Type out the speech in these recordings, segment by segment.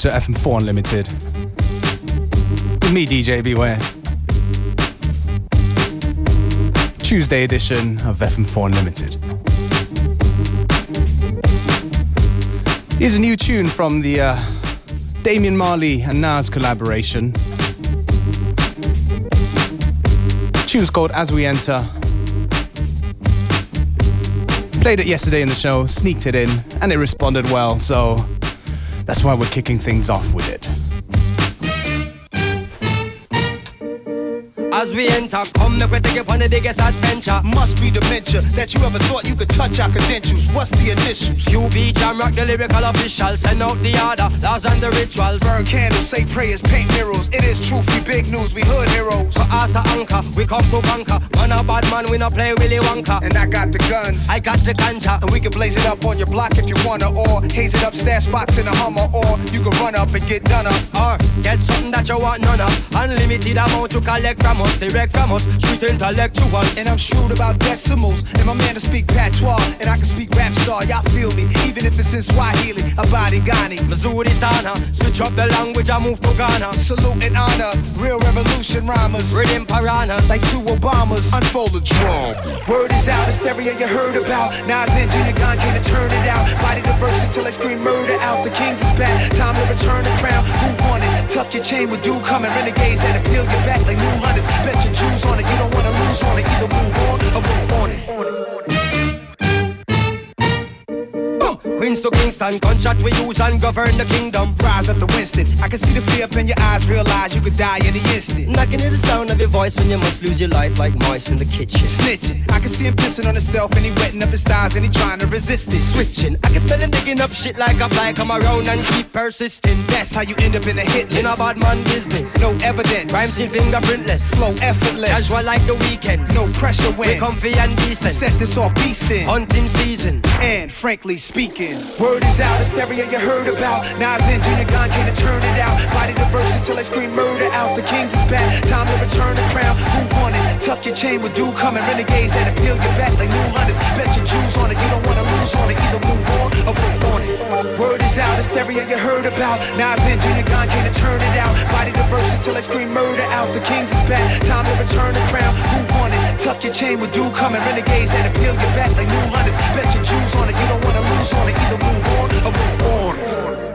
To FM4 Unlimited. With me, DJ Beware. Tuesday edition of FM4 Unlimited. Here's a new tune from the uh, Damian Marley and Nas collaboration. tune's called As We Enter. Played it yesterday in the show, sneaked it in, and it responded well, so that's why we're kicking things off with As we enter, come make we take you on the biggest adventure. Must be dementia that you ever thought you could touch our credentials. What's the initials? QB Jamrock, the lyrical official. Send out the order, laws and the rituals. Burn candles, say prayers, paint mirrors. It is truth, we big news, we hood heroes. For us the anchor, we come to conquer. Man a bad man, we not play Willy Wonka. And I got the guns, I got the ganja. And we can blaze it up on your block if you wanna, or haze it up, stash spots in a Hummer, or you can run up and get done up. Or get something that you want none of. Unlimited amount to collect from us, direct from us, street intellectuals. And I'm shrewd about decimals, and my man to speak patois, and I can speak rap star, y'all feel me, even if it's in Swahili, Abadi Ghani. Missouri Sana, switch up the language, I move to Ghana. Salute and honor, real revolution rhymers. Rhythm piranhas, like two Obamas. Unfold the drum. Word is out, hysteria you heard about. Nas and Junior Gong can't turn it out. Body the verses till I scream murder out. The kings is back, time to return the crown. Who won it? Tuck your chain with dude coming. Renegades that appeal your back like new hunters. Bet your Jews on it, you don't wanna lose on it. Either move on or move on it. Queens to Kingston, gunshot we use and govern the kingdom. Rise up the Winston. I can see the fear up in your eyes, realize you could die any instant. And I can hear the sound of your voice when you must lose your life like mice in the kitchen. Snitching. I can see him pissing on himself and he wetting up his thighs and he trying to resist it. Switching. I can smell him digging up shit like a fly. Come around and keep persisting. That's how you end up in a hit list. In a bad man business. No evidence. Rhymes in fingerprintless. Flow effortless. Casual like the weekend. No pressure when. We comfy and decent. Set this off beastin'. Hunting season. And frankly speaking, word is out, hysteria you heard about. Nas and Junior Gong can't turn it out. Body the verses till I scream murder out. The kings is back, time to return the crown. Who won it? Tuck your chain with dude coming. Renegades that appeal your back like new hunters. Bet your Jews on it, you don't wanna lose on it. Either move on or move on it. Word is out, hysteria you heard about. Nas and Junior Gong can't turn it out. Body the verses till I scream murder out. The kings is back, time to return the crown. Who won it? Tuck your chain with dude coming. Renegades that appeal your back like new hunters. Bet your Jews on it, you don't wanna lose on it. Either move on or move on.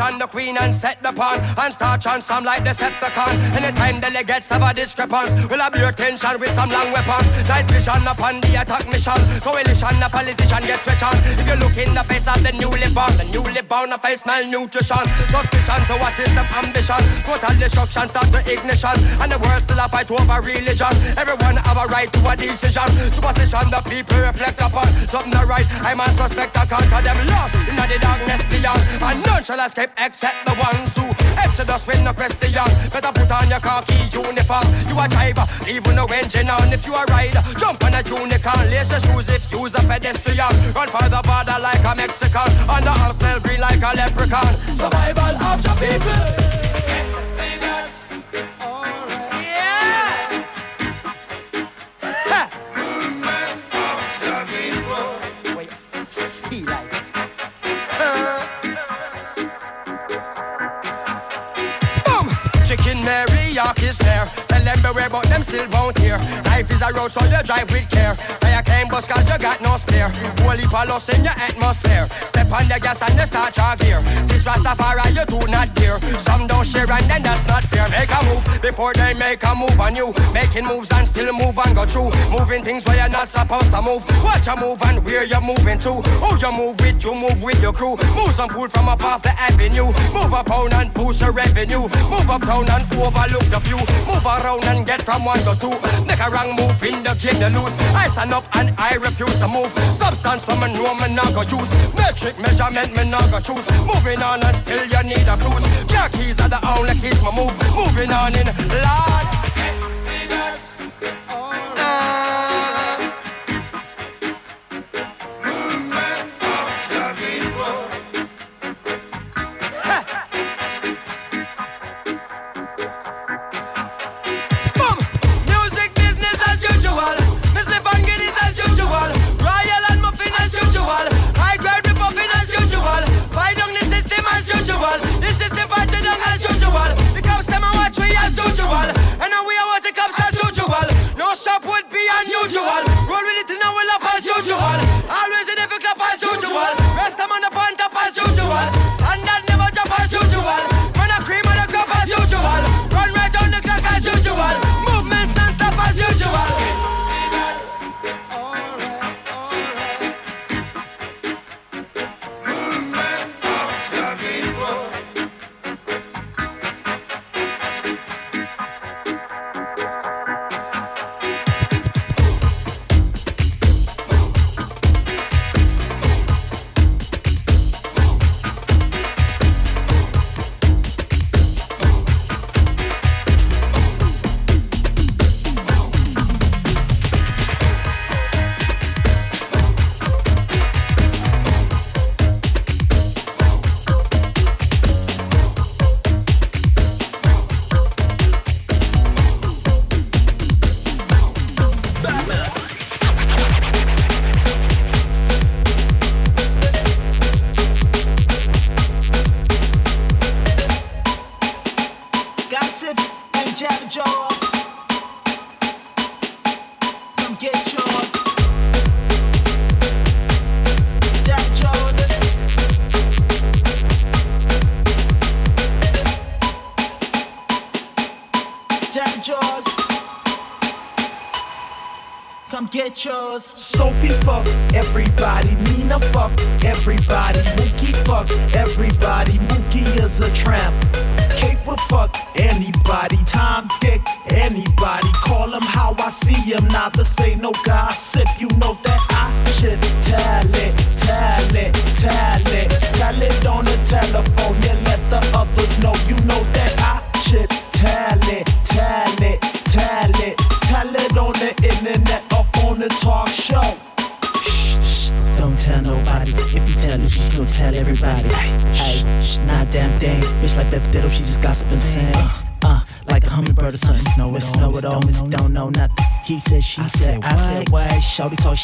Position the queen and set the pawn and start chant some like Decepticon. Anytime delegates have a discrepancy, we'll have your attention with some long weapons. Night vision upon the attack mission. Coalition, a politician gets switch on. If you look in the face of the newly born, the newly born, a face malnutrition. Suspicion to what is them ambition. Total destruction, start the ignition. And the world still a fight over religion. Everyone have a right to a decision. Superstition, the people reflect upon. Something not right, I'm a suspect, I conquer them lost in the darkness beyond. And none shall escape except the ones who Exodus with no question. Better put on your khaki uniform. You a driver, leave no engine on. If you a rider, jump on a unicorn. Lace your shoes if you's a pedestrian. Run for the border like a Mexican. And the arm smell green like a leprechaun. Survival of the people. Beware, but them still won't hear. Life is a road, so you drive with care. Fire came bus, cause you got no spare. Holy palos in your atmosphere. Step on the gas and you start your gear. This Rastafari, you do not dare. Some don't share, and then that's not fair. Make a move before they make a move on you. Making moves and still move and go through. Moving things where you're not supposed to move. Watch you move and where you're moving to. Who you move with, you move with your crew. Move some food from up off the avenue. Move up town and boost your revenue. Move up town and overlook the view. Move around can get from one to two. Make a wrong move in the game, the lose. I stand up and I refuse to move. Substance from a no, me not go use. Metric measurement, me not go choose. Moving on and still you need a clues. Your keys are the only keys my move. Moving on in, Lord. Exodus.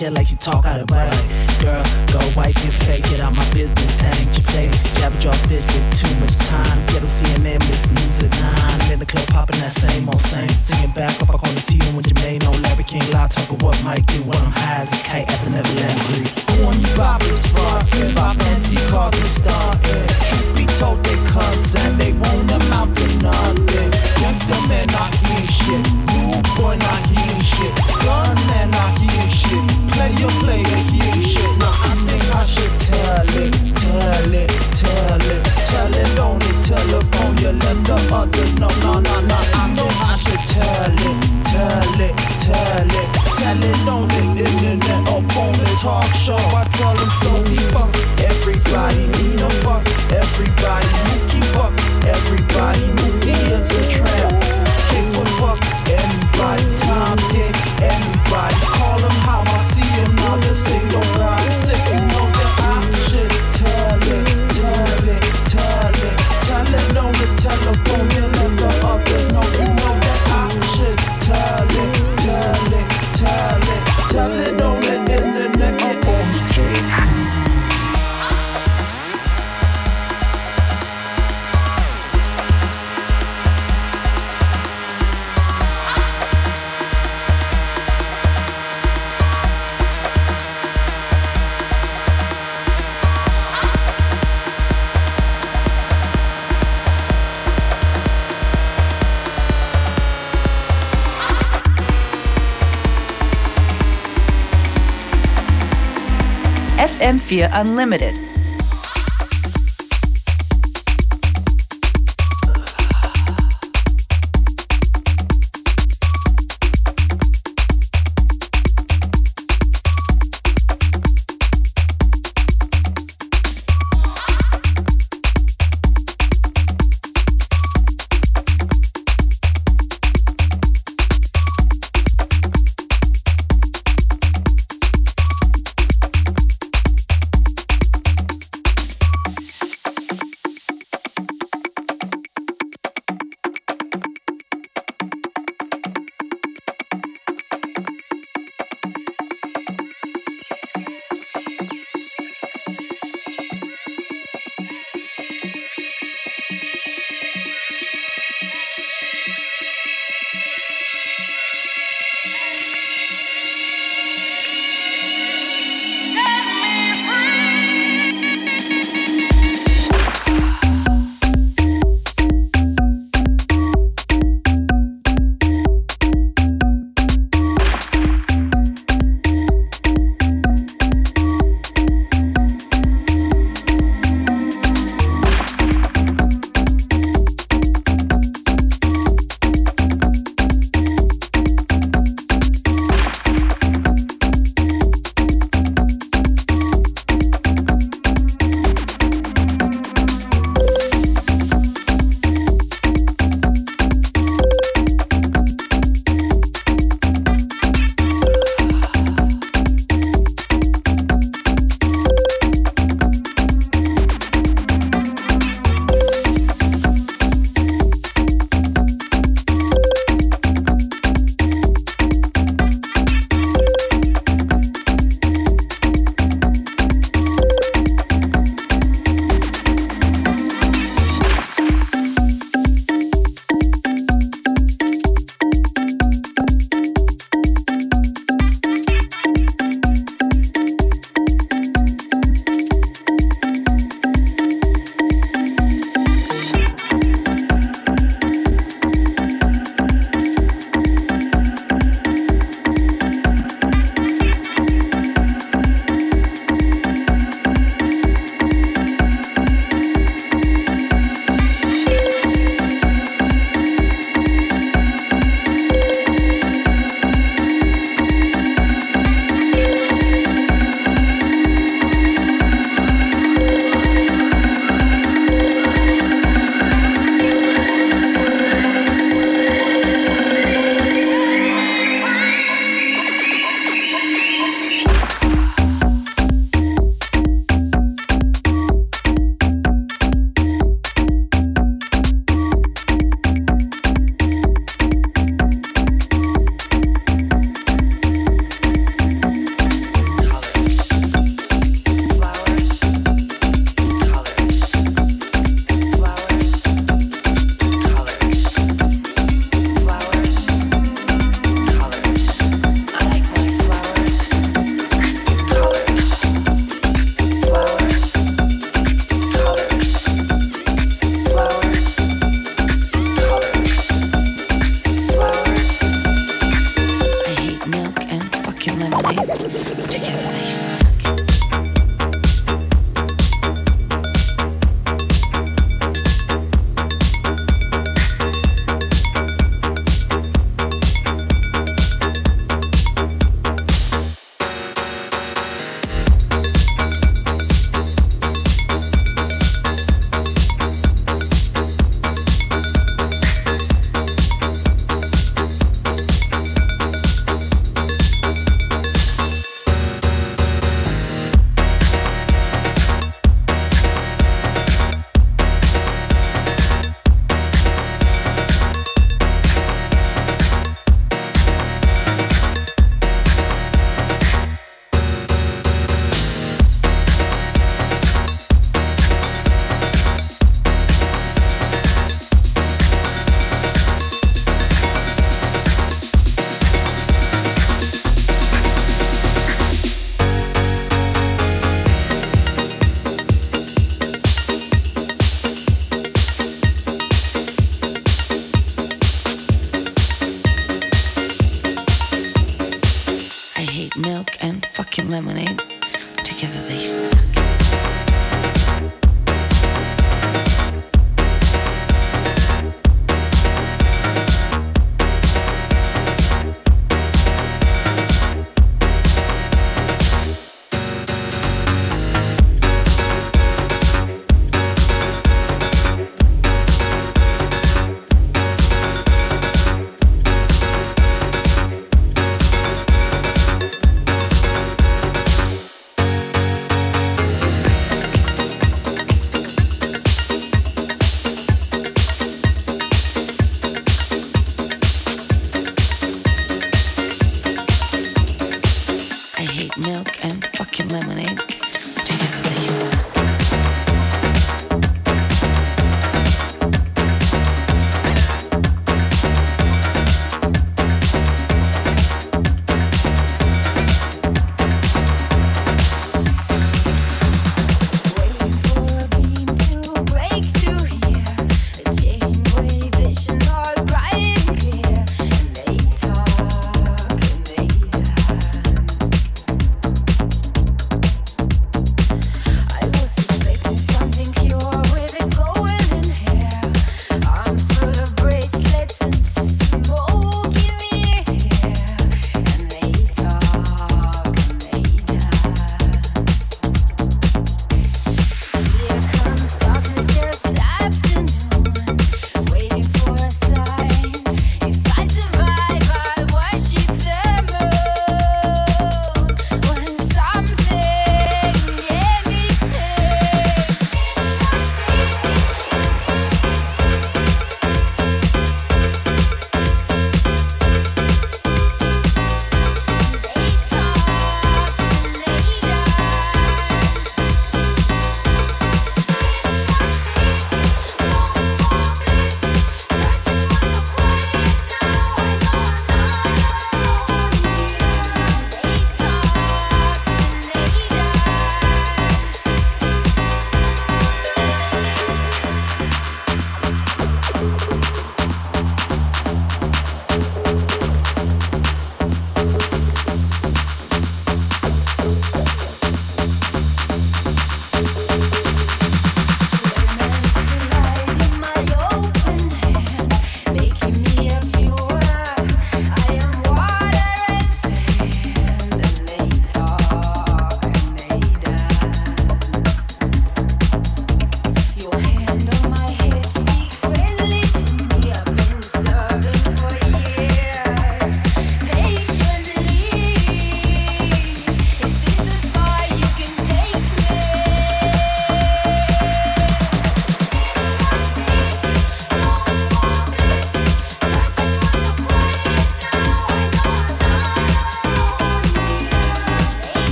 shit like she talk out of body. Unlimited.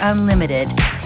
Unlimited.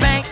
bank.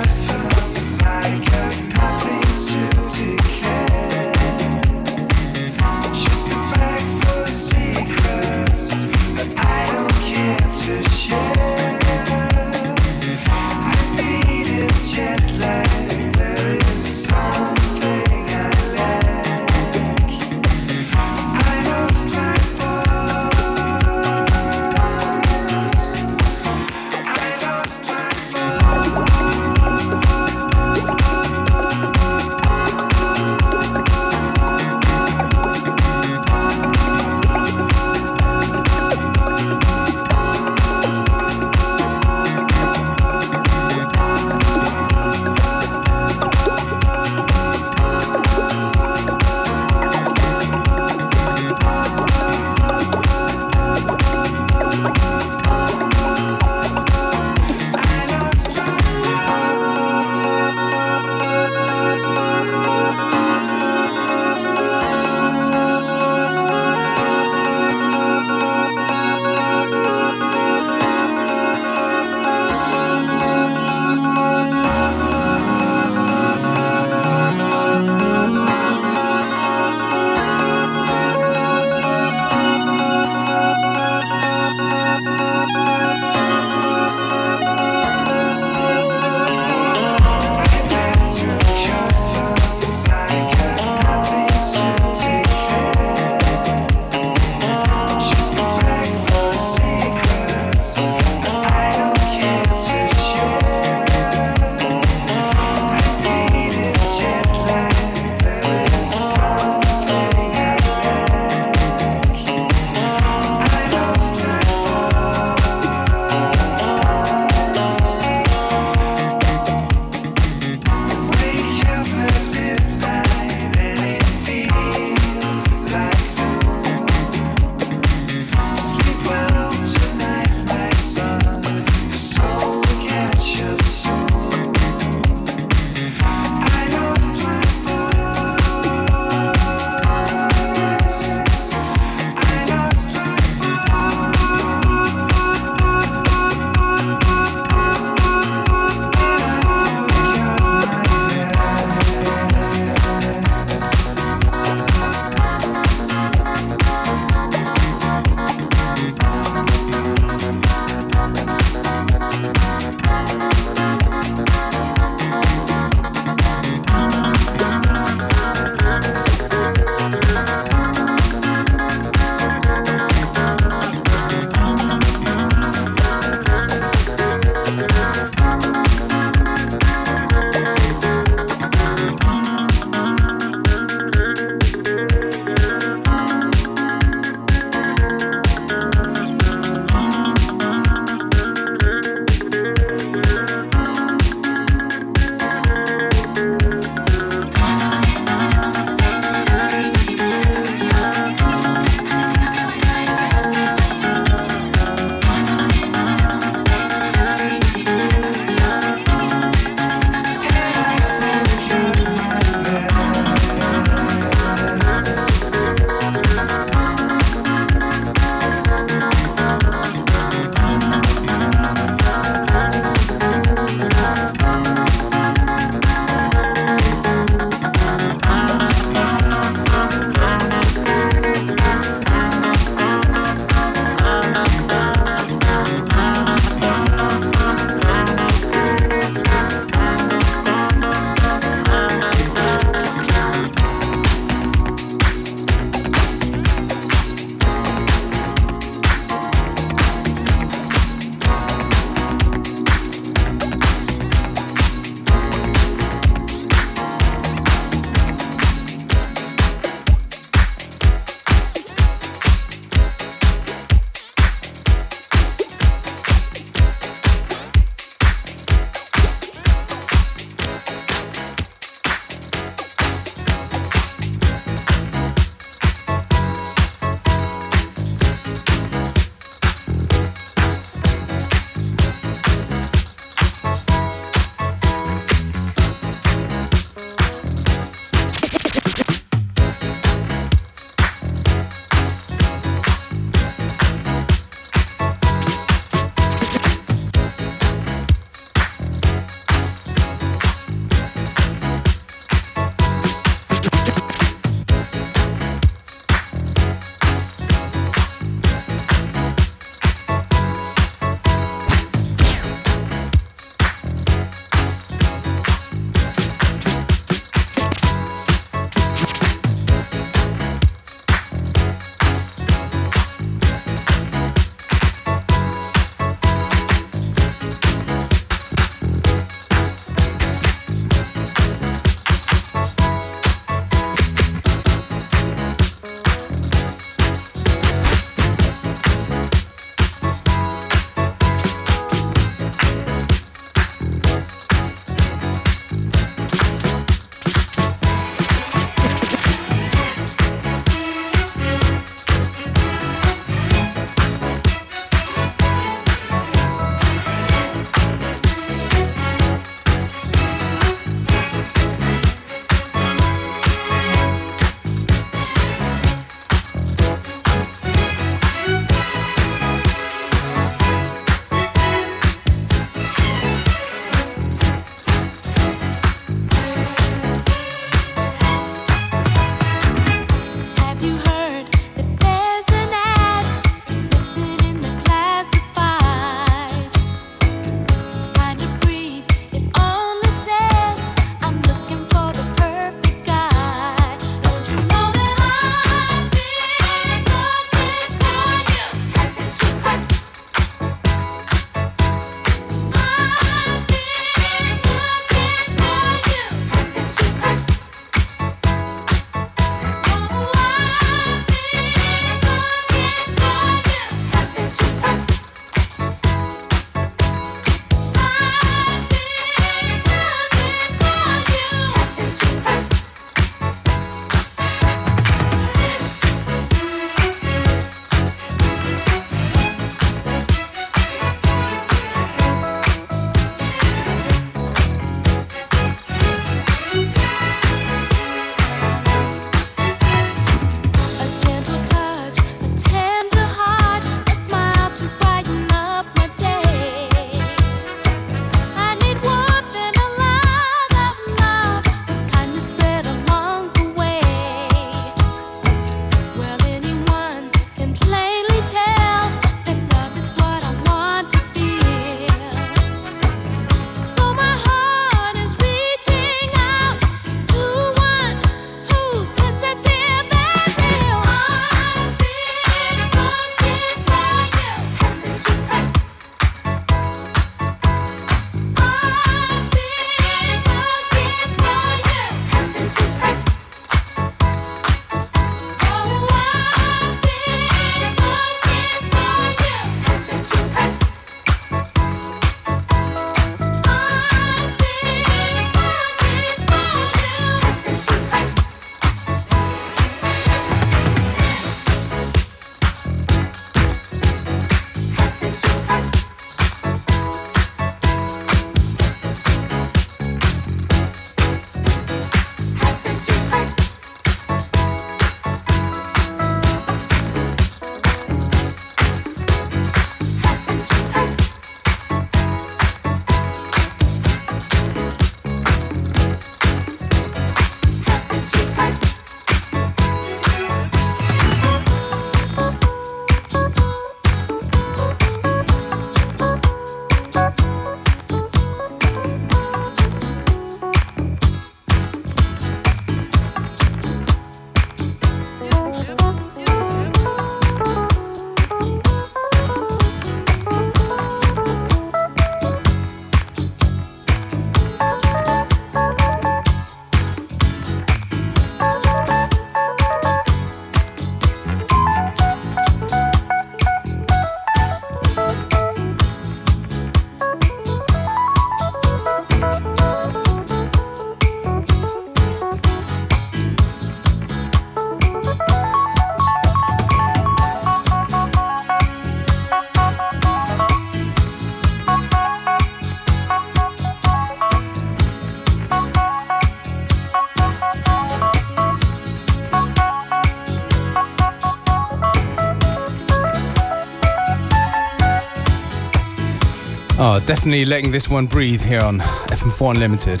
Definitely letting this one breathe here on FM4 Unlimited.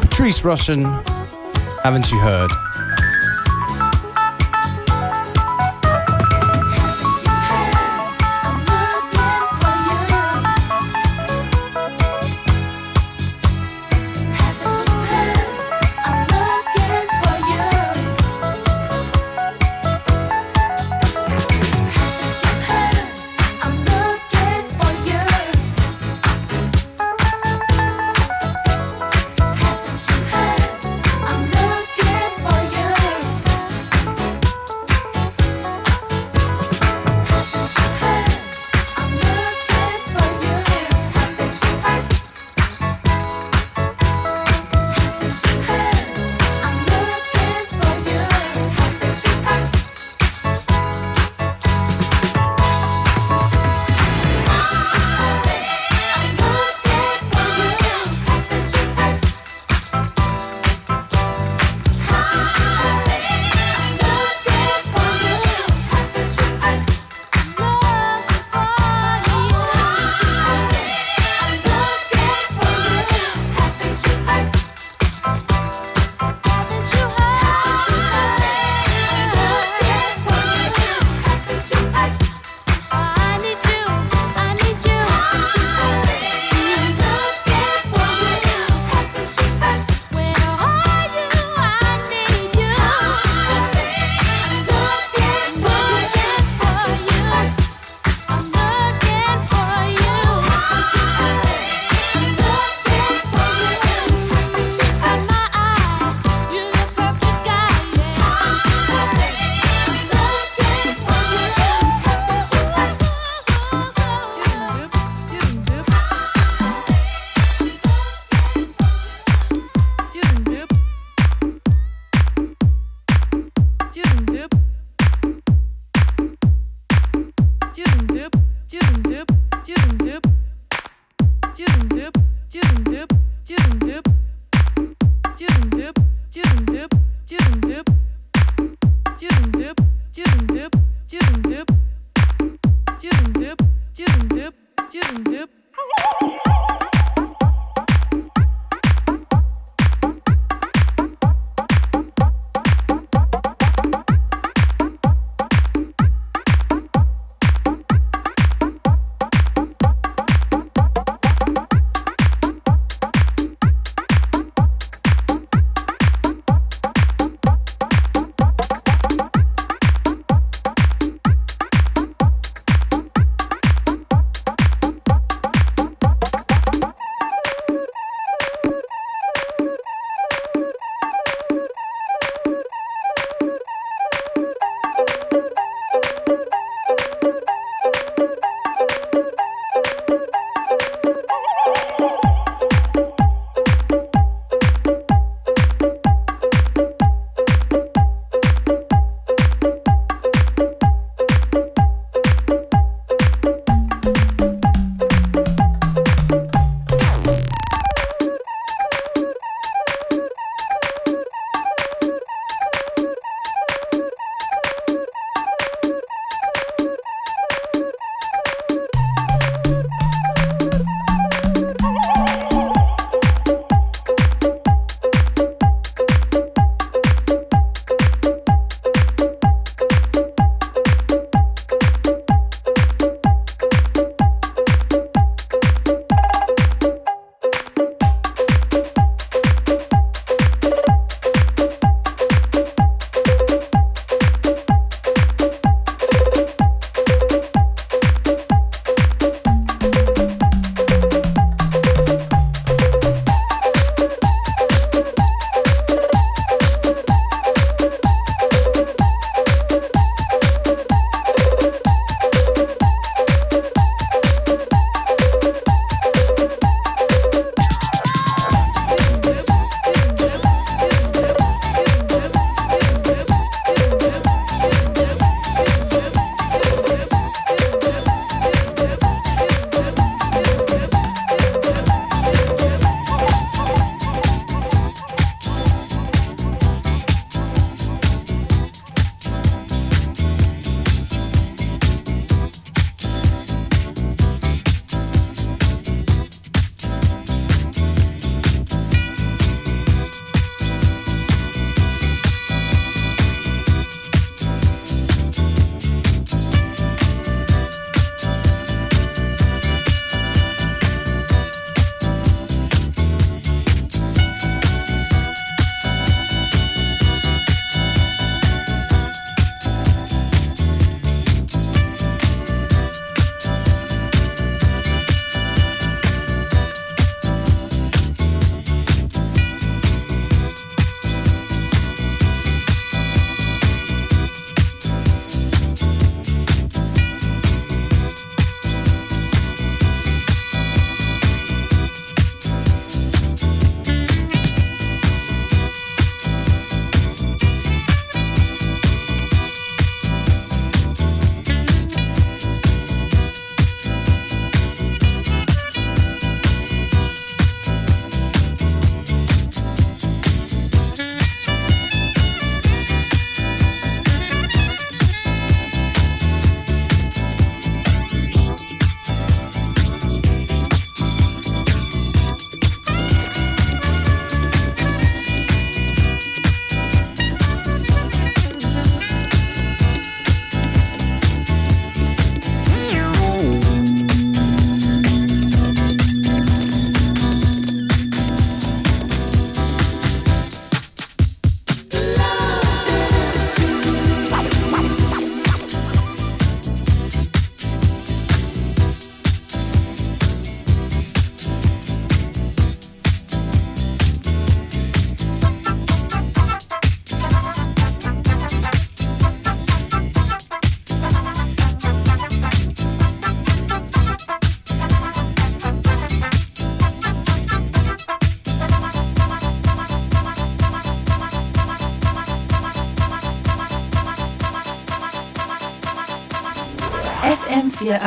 Patrice Rushen, haven't you heard?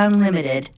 Unlimited.